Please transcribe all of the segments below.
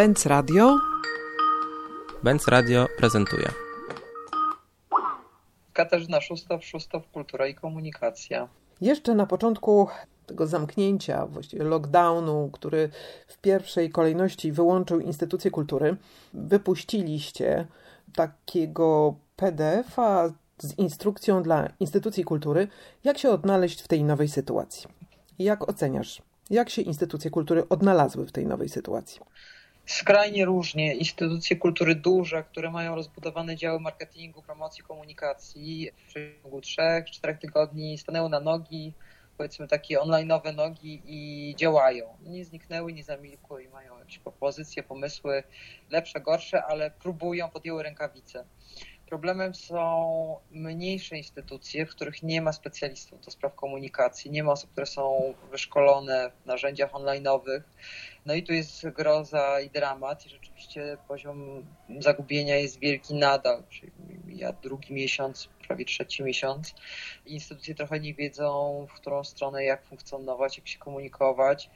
Benz Radio. Benz Radio prezentuje. Katarzyna Szustow, Szustow Kultura i Komunikacja. Jeszcze na początku tego zamknięcia, właściwie lockdownu, który w pierwszej kolejności wyłączył instytucje kultury, wypuściliście takiego PDF-a z instrukcją dla instytucji kultury, jak się odnaleźć w tej nowej sytuacji. Jak oceniasz, jak się instytucje kultury odnalazły w tej nowej sytuacji? Skrajnie różnie. Instytucje kultury duże, które mają rozbudowane działy marketingu, promocji, komunikacji w przeciągu trzech, czterech tygodni stanęły na nogi, powiedzmy takie online'owe nogi i działają. Nie zniknęły, nie zamilkły i mają jakieś propozycje, pomysły lepsze, gorsze, ale próbują, podjęły rękawice. Problemem są mniejsze instytucje, w których nie ma specjalistów do spraw komunikacji, nie ma osób, które są wyszkolone w narzędziach online'owych. No i tu jest groza i dramat i rzeczywiście poziom zagubienia jest wielki nadal, czyli ja drugi miesiąc, prawie trzeci miesiąc. Instytucje trochę nie wiedzą, w którą stronę, jak funkcjonować, jak się komunikować.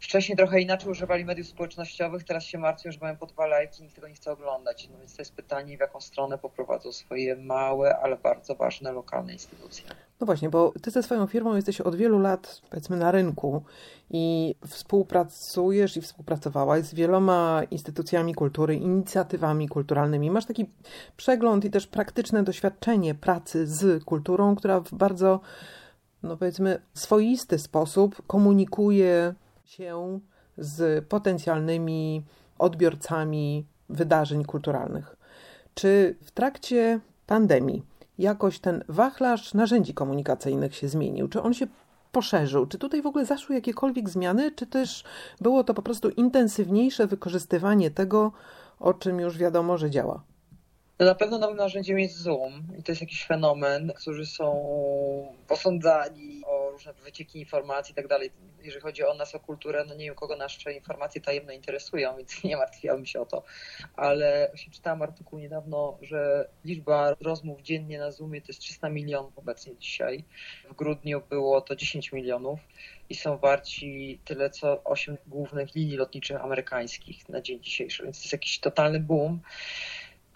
Wcześniej trochę inaczej używali mediów społecznościowych, teraz się martwią, że mają po dwa lajki, nikt tego nie chce oglądać. No więc to jest pytanie, w jaką stronę poprowadzą swoje małe, ale bardzo ważne lokalne instytucje. No właśnie, bo ty ze swoją firmą jesteś od wielu lat, powiedzmy, na rynku i współpracujesz i współpracowałaś z wieloma instytucjami kultury, inicjatywami kulturalnymi. Masz taki przegląd i też praktyczne doświadczenie pracy z kulturą, która w bardzo, no powiedzmy, swoisty sposób komunikuje się z potencjalnymi odbiorcami wydarzeń kulturalnych. Czy w trakcie pandemii jakoś ten wachlarz narzędzi komunikacyjnych się zmienił? Czy on się poszerzył? Czy tutaj w ogóle zaszły jakiekolwiek zmiany, czy też było to po prostu intensywniejsze wykorzystywanie tego, o czym już wiadomo, że działa? Na pewno nowym narzędziem jest Zoom i to jest jakiś fenomen, którzy są posądzani o różne wycieki informacji i tak dalej. Jeżeli chodzi o nas, o kulturę, no nie wiem, kogo nasze informacje tajemne interesują, więc nie martwiłam się o to. Ale właśnie czytałam artykuł niedawno, że liczba rozmów dziennie na Zoomie to jest 300 milionów obecnie dzisiaj. W grudniu było to 10 milionów i są warci tyle co 8 głównych linii lotniczych amerykańskich na dzień dzisiejszy, więc to jest jakiś totalny boom.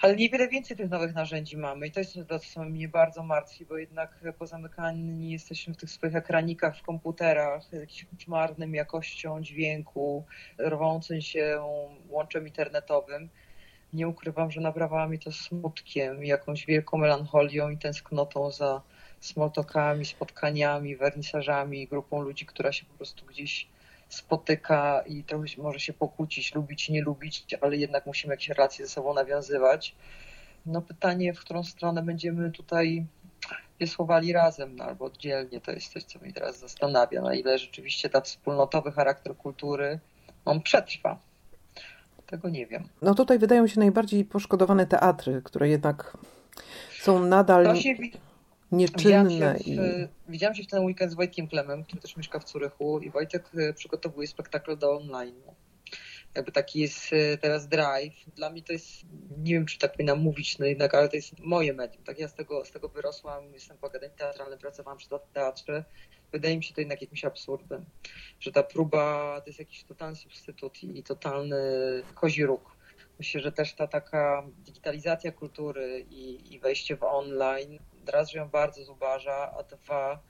Ale niewiele więcej tych nowych narzędzi mamy i to jest to, co mnie bardzo martwi, bo jednak pozamykani jesteśmy w tych swoich ekranikach w komputerach, jakimś koszmarnym jakością dźwięku, rwącym się łączem internetowym. Nie ukrywam, że nabrawa mi to smutkiem, jakąś wielką melancholią i tęsknotą za smoltokami, spotkaniami, wernisażami, grupą ludzi, która się po prostu gdzieś spotyka i trochę może się pokłócić, lubić, nie lubić, ale jednak musimy jakieś relacje ze sobą nawiązywać. No pytanie, w którą stronę będziemy tutaj wiosłowali razem no, albo oddzielnie, to jest coś, co mnie teraz zastanawia, na ile rzeczywiście ten wspólnotowy charakter kultury, on przetrwa. Tego nie wiem. No tutaj wydają się najbardziej poszkodowane teatry, które jednak są nadal... Właśnie nieczynne. Widziałam się, w, widziałam się w ten weekend z Wojtkiem Klemem, który też mieszka w Curychu i Wojtek e, przygotowuje spektakl do online. Jakby taki jest e, teraz drive. Dla mnie to jest, nie wiem czy tak powinnam mówić, no jednak, ale to jest moje medium. Tak ja z tego, z tego wyrosłam, jestem po akademii teatralnej, pracowałam przy teatrze. Wydaje mi się to jednak jakimś absurdem, że ta próba to jest jakiś totalny substytut i totalny kozi róg. Myślę, że też ta taka digitalizacja kultury i, i wejście w online raz, że ją bardzo zubaża, a dwa,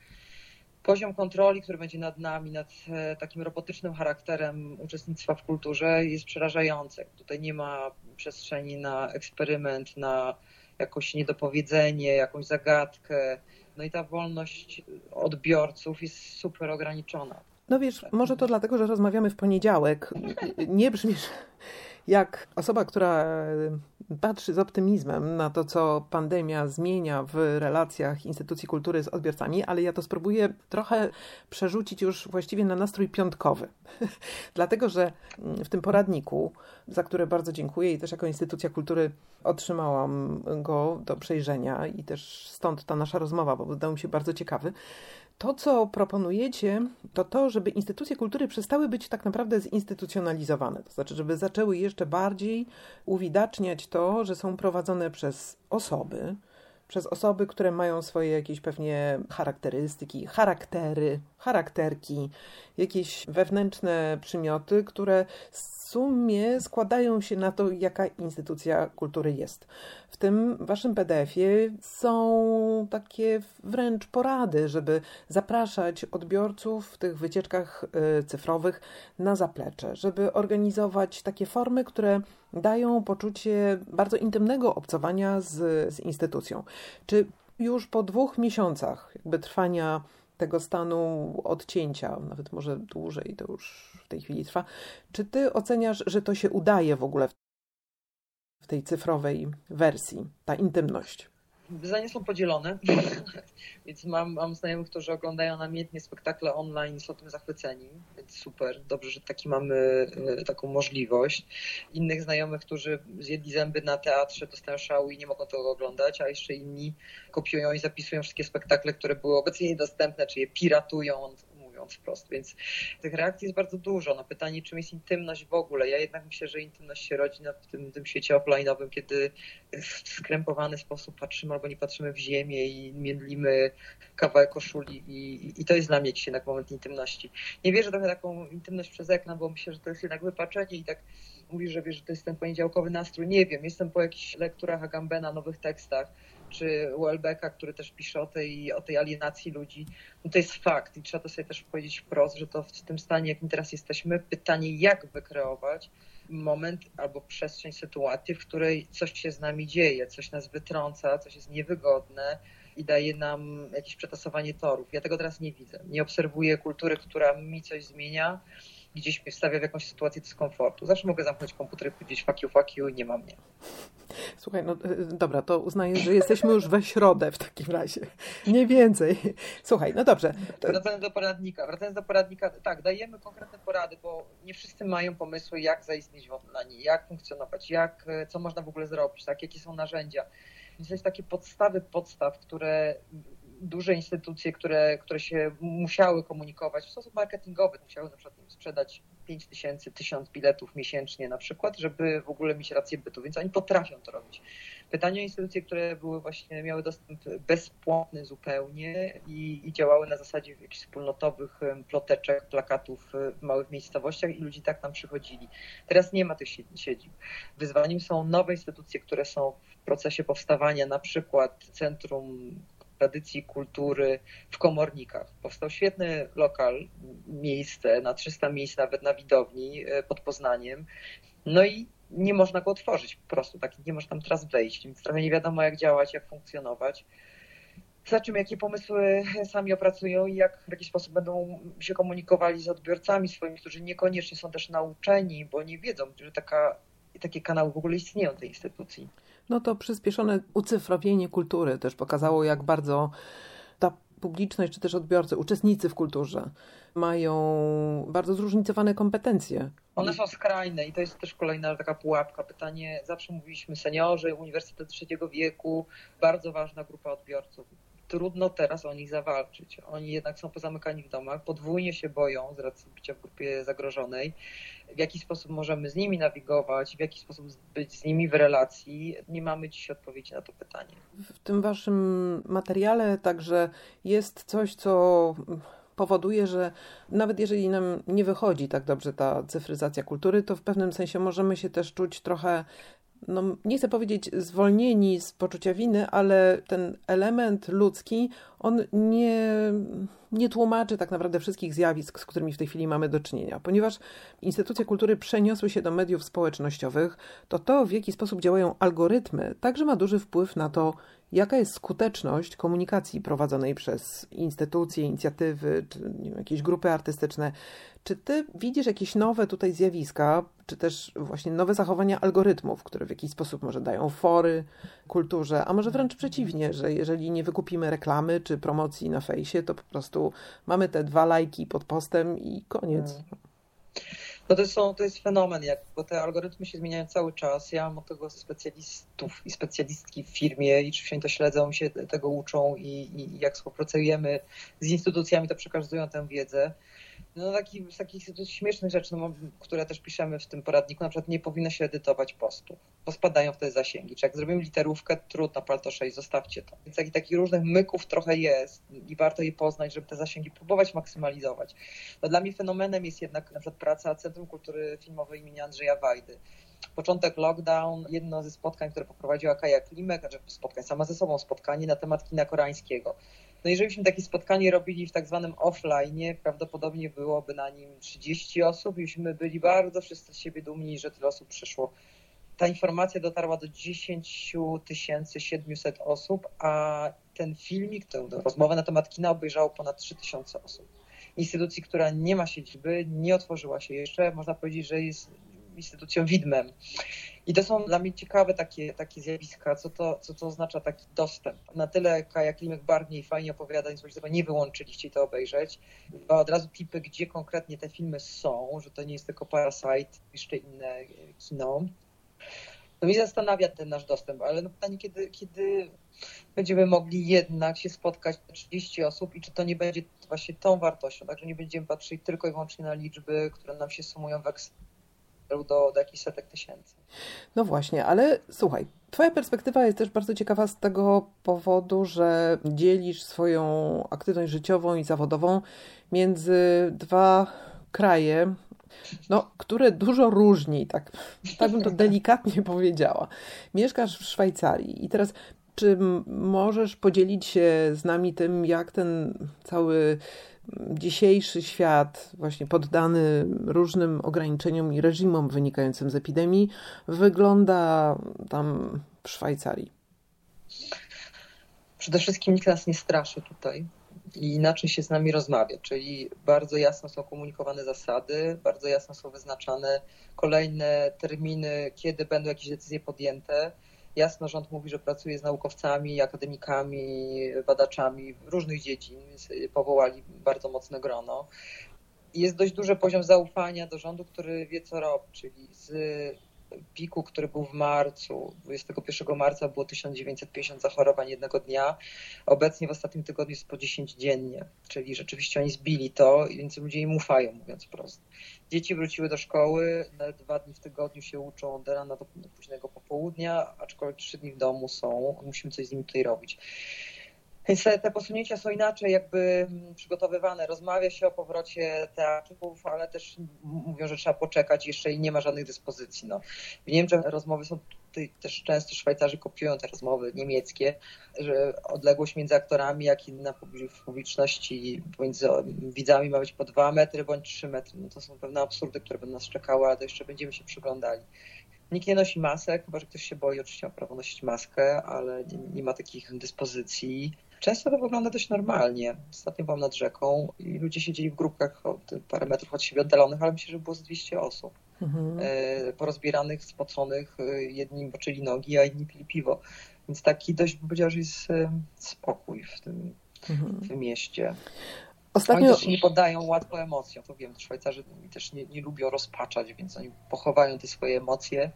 poziom kontroli, który będzie nad nami, nad e, takim robotycznym charakterem uczestnictwa w kulturze jest przerażający. Tutaj nie ma przestrzeni na eksperyment, na jakieś niedopowiedzenie, jakąś zagadkę. No i ta wolność odbiorców jest super ograniczona. No wiesz, może to dlatego, że rozmawiamy w poniedziałek. Nie brzmisz jak osoba, która patrzy z optymizmem na to, co pandemia zmienia w relacjach instytucji kultury z odbiorcami, ale ja to spróbuję trochę przerzucić już właściwie na nastrój piątkowy. Dlatego, że w tym poradniku, za które bardzo dziękuję i też jako instytucja kultury otrzymałam go do przejrzenia i też stąd ta nasza rozmowa, bo wydał mi się bardzo ciekawy. To, co proponujecie, to to, żeby instytucje kultury przestały być tak naprawdę zinstytucjonalizowane. To znaczy, żeby zaczęły jeszcze bardziej uwidaczniać to, że są prowadzone przez osoby, przez osoby, które mają swoje jakieś pewnie charakterystyki, charaktery, charakterki, jakieś wewnętrzne przymioty, które sumie składają się na to, jaka instytucja kultury jest. W tym waszym PDF-ie są takie wręcz porady, żeby zapraszać odbiorców w tych wycieczkach y, cyfrowych na zaplecze, żeby organizować takie formy, które dają poczucie bardzo intymnego obcowania z, z instytucją. Czy już po dwóch miesiącach jakby trwania tego stanu odcięcia, nawet może dłużej, to już w tej chwili trwa. Czy ty oceniasz, że to się udaje w ogóle w tej cyfrowej wersji, ta intymność? Zdania są podzielone, więc mam, mam znajomych, którzy oglądają namiętnie spektakle online, są tym zachwyceni, więc super, dobrze, że taki mamy e, taką możliwość. Innych znajomych, którzy zjedli zęby na teatrze, dostają szału i nie mogą tego oglądać, a jeszcze inni kopiują i zapisują wszystkie spektakle, które były obecnie niedostępne, czy je piratują, mówiąc wprost, więc tych reakcji jest bardzo dużo. No pytanie, czym jest intymność w ogóle. Ja jednak myślę, że intymność się rodzi w tym, tym świecie offline'owym, kiedy w skrępowany sposób patrzymy albo nie patrzymy w ziemię i miedlimy kawałek koszuli i, i to jest dla mnie dzisiaj jednak moment intymności. Nie wierzę trochę taką intymność przez ekran, bo myślę, że to jest jednak wypaczenie i tak mówisz, że wiesz, że to jest ten poniedziałkowy nastrój. Nie wiem, jestem po jakichś lekturach Agambena, nowych tekstach, czy Welbecka, który też pisze o tej, o tej alienacji ludzi, no to jest fakt i trzeba to sobie też powiedzieć wprost, że to w tym stanie, jakim teraz jesteśmy, pytanie, jak wykreować moment albo przestrzeń, sytuacji, w której coś się z nami dzieje, coś nas wytrąca, coś jest niewygodne i daje nam jakieś przetasowanie torów. Ja tego teraz nie widzę. Nie obserwuję kultury, która mi coś zmienia, gdzieś mnie wstawia w jakąś sytuację dyskomfortu. Zawsze mogę zamknąć komputer i powiedzieć fuck you, fuck you nie ma mnie. Słuchaj, no y, dobra, to uznaję, że jesteśmy już we środę w takim razie. Nie więcej. Słuchaj, no dobrze. Wracając do poradnika. Wracając do poradnika, tak, dajemy konkretne porady, bo nie wszyscy mają pomysły, jak zaistnieć w online, jak funkcjonować, jak, co można w ogóle zrobić, tak, jakie są narzędzia. Więc to jest takie podstawy podstaw, które duże instytucje, które, które się musiały komunikować w sposób marketingowy, musiały na przykład sprzedać 5 tysięcy, 1000 biletów miesięcznie na przykład, żeby w ogóle mieć rację bytu, więc oni potrafią to robić. Pytanie o instytucje, które były właśnie, miały dostęp bezpłatny zupełnie i, i działały na zasadzie jakichś wspólnotowych ploteczek, plakatów w małych miejscowościach i ludzie tak tam przychodzili. Teraz nie ma tych siedzib. Wyzwaniem są nowe instytucje, które są w procesie powstawania, na przykład Centrum tradycji, kultury w komornikach. Powstał świetny lokal, miejsce na 300 miejsc nawet na widowni e, pod Poznaniem. No i nie można go otworzyć po prostu, tak nie można tam teraz wejść, więc trochę nie wiadomo jak działać, jak funkcjonować. Za czym jakie pomysły sami opracują i jak w jakiś sposób będą się komunikowali z odbiorcami swoimi, którzy niekoniecznie są też nauczeni, bo nie wiedzą, że taka, takie kanały w ogóle istnieją tej instytucji no to przyspieszone ucyfrowienie kultury też pokazało, jak bardzo ta publiczność, czy też odbiorcy, uczestnicy w kulturze mają bardzo zróżnicowane kompetencje. One są skrajne i to jest też kolejna taka pułapka. Pytanie, zawsze mówiliśmy seniorzy, Uniwersytet Trzeciego Wieku, bardzo ważna grupa odbiorców. Trudno teraz o nich zawalczyć. Oni jednak są pozamykani w domach, podwójnie się boją z racji bycia w grupie zagrożonej w jaki sposób możemy z nimi nawigować, w jaki sposób być z nimi w relacji, nie mamy dziś odpowiedzi na to pytanie. W tym waszym materiale także jest coś, co powoduje, że nawet jeżeli nam nie wychodzi tak dobrze ta cyfryzacja kultury, to w pewnym sensie możemy się też czuć trochę no, nie chcę powiedzieć zwolnieni z poczucia winy, ale ten element ludzki, on nie, nie tłumaczy tak naprawdę wszystkich zjawisk, z którymi w tej chwili mamy do czynienia. Ponieważ instytucje kultury przeniosły się do mediów społecznościowych, to to, w jaki sposób działają algorytmy, także ma duży wpływ na to, jaka jest skuteczność komunikacji prowadzonej przez instytucje, inicjatywy, czy wiem, jakieś grupy artystyczne. Czy ty widzisz jakieś nowe tutaj zjawiska, czy też właśnie nowe zachowania algorytmów, które w jakiś sposób może dają fory kulturze, a może wręcz przeciwnie, że jeżeli nie wykupimy reklamy czy promocji na fejsie, to po prostu mamy te dwa lajki pod postem i koniec. Hmm. No to, są, to jest fenomen, jak, bo te algorytmy się zmieniają cały czas. Ja mam od tego specjalistów i specjalistki w firmie i czy oni to śledzą, się tego uczą i, i jak współpracujemy z instytucjami, to przekazują tę wiedzę. No taki, z takich śmiesznych rzeczy, no, które też piszemy w tym poradniku, na przykład nie powinno się edytować postów, bo spadają wtedy zasięgi. Czy jak zrobimy literówkę, trudno, palto 6, zostawcie to. Więc takich, takich różnych myków trochę jest i warto je poznać, żeby te zasięgi próbować maksymalizować. No, dla mnie fenomenem jest jednak na przykład praca Centrum Kultury Filmowej imienia Andrzeja Wajdy. Początek lockdown, jedno ze spotkań, które poprowadziła Kaja Klimek, znaczy spotkań, sama ze sobą spotkanie na temat kina koreańskiego. No jeżeli byśmy takie spotkanie robili w tak zwanym offline, prawdopodobnie byłoby na nim 30 osób i byśmy byli bardzo wszyscy z siebie dumni, że tyle osób przyszło. Ta informacja dotarła do 10 700 osób, a ten filmik, tę rozmowę na temat kina obejrzało ponad 3000 osób. Instytucji, która nie ma siedziby, nie otworzyła się jeszcze, można powiedzieć, że jest instytucją widmem. I to są dla mnie ciekawe takie, takie zjawiska, co to, co to oznacza taki dostęp. Na tyle Kaja Klimek barwnie i fajnie opowiada, więc że nie wyłączyliście to obejrzeć. A od razu tipy, gdzie konkretnie te filmy są, że to nie jest tylko Parasite, jeszcze inne kino. No i zastanawia ten nasz dostęp, ale no pytanie, kiedy, kiedy będziemy mogli jednak się spotkać 30 osób i czy to nie będzie właśnie tą wartością, także nie będziemy patrzeć tylko i wyłącznie na liczby, które nam się sumują w Excelu do, do jakichś setek tysięcy. No właśnie, ale słuchaj, Twoja perspektywa jest też bardzo ciekawa z tego powodu, że dzielisz swoją aktywność życiową i zawodową między dwa kraje, no, które dużo różni, tak, tak bym to delikatnie powiedziała. Mieszkasz w Szwajcarii i teraz czy możesz podzielić się z nami tym, jak ten cały dzisiejszy świat, właśnie poddany różnym ograniczeniom i reżimom wynikającym z epidemii, wygląda tam w Szwajcarii? Przede wszystkim nikt nas nie straszy tutaj i inaczej się z nami rozmawia, czyli bardzo jasno są komunikowane zasady, bardzo jasno są wyznaczane kolejne terminy, kiedy będą jakieś decyzje podjęte jasno rząd mówi, że pracuje z naukowcami, akademikami, badaczami różnych dziedzin, powołali bardzo mocne grono. Jest dość duży poziom zaufania do rządu, który wie, co robi, czyli z piku, który był w marcu, 21 marca było 1950 zachorowań jednego dnia. Obecnie w ostatnim tygodniu jest po 10 dziennie, czyli rzeczywiście oni zbili to, więc ludzie im ufają, mówiąc prosto. Dzieci wróciły do szkoły, dwa dni w tygodniu się uczą od rana do późnego popołudnia, aczkolwiek trzy dni w domu są, musimy coś z nimi tutaj robić. Więc te, te posunięcia są inaczej jakby mm, przygotowywane. Rozmawia się o powrocie teatrów, ale też mówią, że trzeba poczekać jeszcze i nie ma żadnych dyspozycji. No. W Niemczech rozmowy są tutaj też często Szwajcarzy kopiują te rozmowy niemieckie, że odległość między aktorami, jak i na publiczności pomiędzy widzami ma być po dwa metry bądź trzy metry. No to są pewne absurdy, które będą nas czekały, ale to jeszcze będziemy się przyglądali. Nikt nie nosi masek, chyba że ktoś się boi, oczywiście ma prawo nosić maskę, ale nie, nie ma takich dyspozycji. Często to wygląda dość normalnie. Ostatnio byłam nad rzeką i ludzie siedzieli w grupkach o parę metrów od siebie oddalonych, ale myślę, że było z 200 osób. Mhm. E, porozbieranych, spoconych, e, jedni boczyli nogi, a inni pili piwo. Więc taki dość, bym powiedział, że jest e, spokój w tym, mhm. w tym mieście. Ostatnio... Oni też nie podają łatwo emocjom, to wiem, Szwajcarzy też nie, nie lubią rozpaczać, więc oni pochowają te swoje emocje,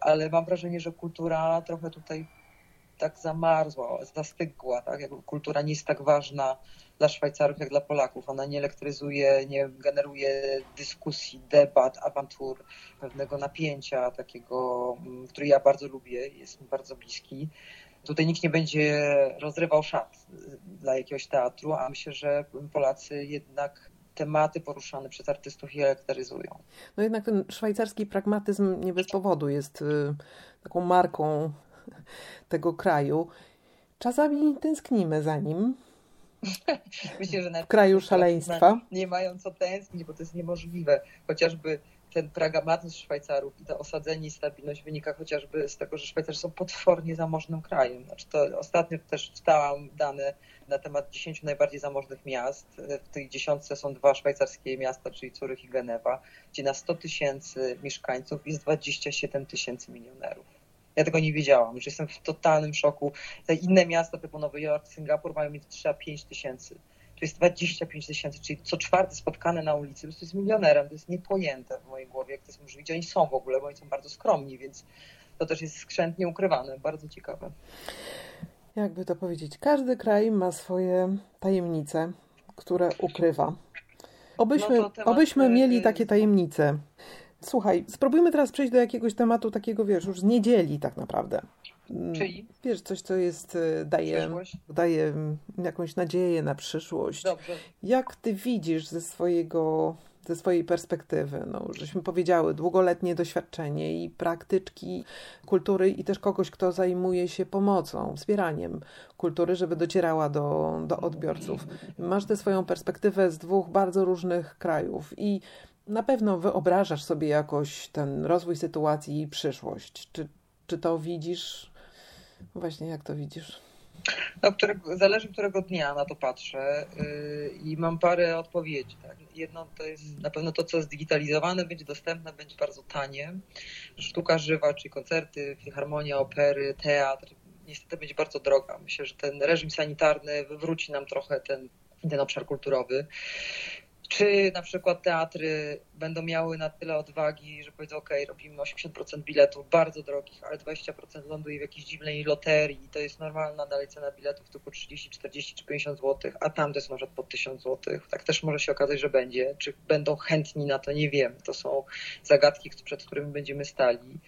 ale mam wrażenie, że kultura trochę tutaj tak zamarzła, zastygła, tak? Jakby kultura nie jest tak ważna dla Szwajcarów jak dla Polaków. Ona nie elektryzuje, nie generuje dyskusji, debat, awantur, pewnego napięcia takiego, mm, który ja bardzo lubię, jest mi bardzo bliski. Tutaj nikt nie będzie rozrywał szat dla jakiegoś teatru, a myślę, że Polacy jednak tematy poruszane przez artystów je elektryzują. No jednak ten szwajcarski pragmatyzm nie bez powodu jest y, taką marką tego kraju. Czasami tęsknimy za nim. Myślę, że w kraju szaleństwa. Nie mają co tęsknić, bo to jest niemożliwe. Chociażby ten pragmatyzm Szwajcarów i to osadzenie i stabilność wynika chociażby z tego, że Szwajcarzy są potwornie zamożnym krajem. Znaczy to ostatnio też czytałam dane na temat 10 najbardziej zamożnych miast. W tej dziesiątce są dwa szwajcarskie miasta, czyli Curych i Genewa, gdzie na 100 tysięcy mieszkańców jest 27 tysięcy milionerów. Ja tego nie wiedziałam, już jestem w totalnym szoku. Te inne miasta typu Nowy Jork, Singapur mają mieć 3-5 tysięcy. To jest 25 tysięcy, czyli co czwarty spotkany na ulicy, to jest milionerem, to jest niepojęte w mojej głowie, jak to jest możliwe, oni są w ogóle, bo oni są bardzo skromni, więc to też jest skrzętnie ukrywane, bardzo ciekawe. Jakby to powiedzieć, każdy kraj ma swoje tajemnice, które ukrywa. Obyśmy, No temat, obyśmy mieli takie tajemnice. Słuchaj, spróbujmy teraz przejść do jakiegoś tematu takiego, wiesz, już z niedzieli tak naprawdę. Mm, Czyli Wiesz, coś, co jest, y, daje, przyszłość? daje jakąś nadzieję na przyszłość. Dobrze. Jak ty widzisz ze swojego, ze swojej perspektywy, no, żeśmy powiedziały, długoletnie doświadczenie i praktyczki kultury i też kogoś, kto zajmuje się pomocą, wspieraniem kultury, żeby docierała do, do odbiorców. Masz tę swoją perspektywę z dwóch bardzo różnych krajów i na pewno wyobrażasz sobie jakoś ten rozwój sytuacji i przyszłość. Czy, czy to widzisz? Właśnie, jak to widzisz? No, którego, zależy, którego dnia na to patrzę yy, i mam parę odpowiedzi. Tak. Jedno to jest na pewno to, co zdigitalizowane, będzie dostępne, będzie bardzo tanie. Sztuka żywa, czyli koncerty, filharmonia, opery, teatr, niestety będzie bardzo droga. Myślę, że ten reżim sanitarny wywróci nam trochę ten, ten obszar kulturowy. Czy na przykład teatry będą miały na tyle odwagi, że powiedzą, ok, robimy 80% biletów bardzo drogich, ale 20% ląduje w jakiejś dziwnej loterii i to jest normalna dalej cena biletów typu 30, 40 czy 50 zł, a tam to jest może po 1000 zł. Tak też może się okazać, że będzie. Czy będą chętni na to, nie wiem. To są zagadki, przed którymi będziemy stali.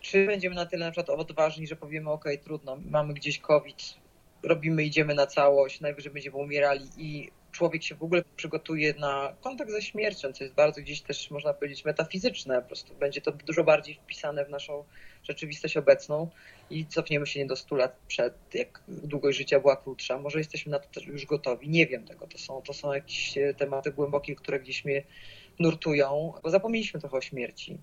Czy będziemy na tyle na przykład odważni, że powiemy, ok, trudno, mamy gdzieś COVID, robimy, idziemy na całość, najwyżej będziemy umierali i człowiek się w ogóle przygotuje na kontakt ze śmiercią, co jest bardzo gdzieś też, można powiedzieć, metafizyczne. Po prostu będzie to dużo bardziej wpisane w naszą rzeczywistość obecną i cofniemy się nie do 100 lat przed, jak długość życia była krótsza. Może jesteśmy na to już gotowi. Nie wiem tego. To są, to są jakieś tematy głębokie, które gdzieś mnie nurtują, bo zapomnieliśmy trochę o śmierci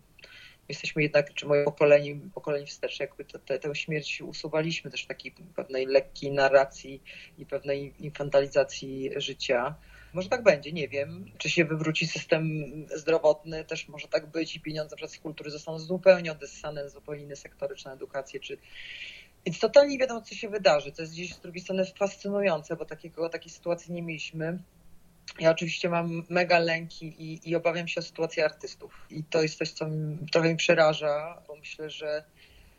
jesteśmy jednak, czy moje pokolenie, pokolenie wstecz, jakby tę śmierć usuwaliśmy też takiej pewnej lekkiej narracji i pewnej infantalizacji życia. Może tak będzie, nie wiem. Czy się wywróci system zdrowotny, też może tak być i pieniądze przez kultury zostaną zupełnie odessane, zupełnie inne sektory, czy na edukację, czy... Więc totalnie nie wiadomo, co się wydarzy. To jest gdzieś z drugiej strony fascynujące, bo takiego, takiej sytuacji nie mieliśmy. Ja oczywiście mam mega lęki i, i, obawiam się o sytuację artystów. I to jest coś, co mi, trochę mi przeraża, bo myślę, że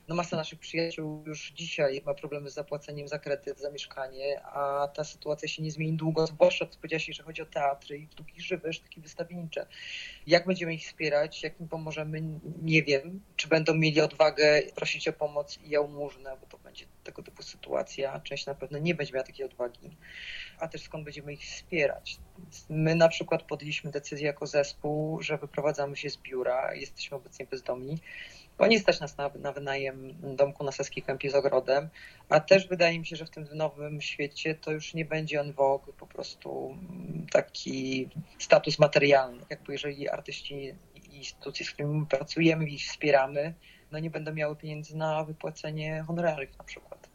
no masa naszych przyjaciół już dzisiaj ma problemy z zapłaceniem za kredyt, za mieszkanie, a ta sytuacja się nie zmieni długo, zwłaszcza co powiedziałaś, że chodzi o teatry i sztuki żywe, sztuki wystawiennicze. Jak będziemy ich wspierać, jak im pomożemy, nie wiem. Czy będą mieli odwagę prosić o pomoc i jałmużnę, bo to będzie tego typu sytuacja. Część na pewno nie będzie miała takiej odwagi. A też skąd będziemy ich wspierać. My na przykład podjęliśmy decyzję jako zespół, że wyprowadzamy się z biura, jesteśmy obecnie bezdomni bo nie stać nas na, na wynajem domku na Saskiej Kępie z ogrodem, a też wydaje mi się, że w tym nowym świecie to już nie będzie on vogue, po prostu taki status materialny. Jakby jeżeli artyści i instytucje, z którymi pracujemy i wspieramy, no nie będą miały pieniędzy na wypłacenie honorariów na przykład.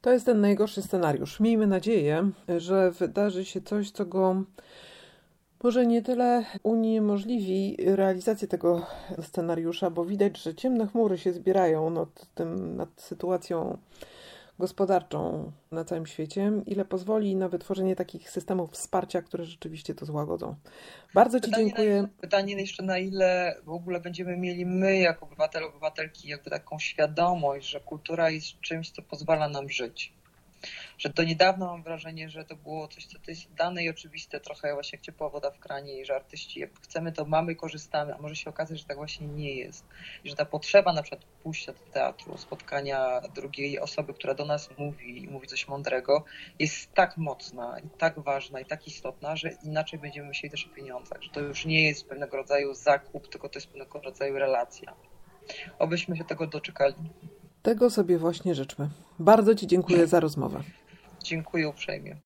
To jest ten najgorszy scenariusz. Miejmy nadzieję, że wydarzy się coś, co go może nie tyle uniemożliwi realizację tego scenariusza, bo widać, że ciemne chmury się zbierają nad, tym, nad sytuacją gospodarczą na całym świecie, ile pozwoli na wytworzenie takich systemów wsparcia, które rzeczywiście to złagodzą. Bardzo Ci pytanie dziękuję. Na, pytanie jeszcze na ile w ogóle będziemy mieli my jako obywatele, obywatelki jakby taką świadomość, że kultura jest czymś, co pozwala nam żyć że do niedawna mam wrażenie, że to było coś, co to jest dane i oczywiste, trochę właśnie jak ciepła woda w kranie i że artyści jak chcemy, to mamy, korzystamy, a może się okazać, że tak właśnie nie jest. I że ta potrzeba na przykład pójścia do teatru, spotkania drugiej osoby, która do nas mówi i mówi coś mądrego, jest tak mocna i tak ważna i tak istotna, że inaczej będziemy myśleli też o pieniądzach, że to już nie jest pewnego rodzaju zakup, tylko to jest pewnego rodzaju relacja. Obyśmy się tego doczekali. Tego sobie właśnie życzmy. Bardzo Ci dziękuję za rozmowę. Dziękuję uprzejmie.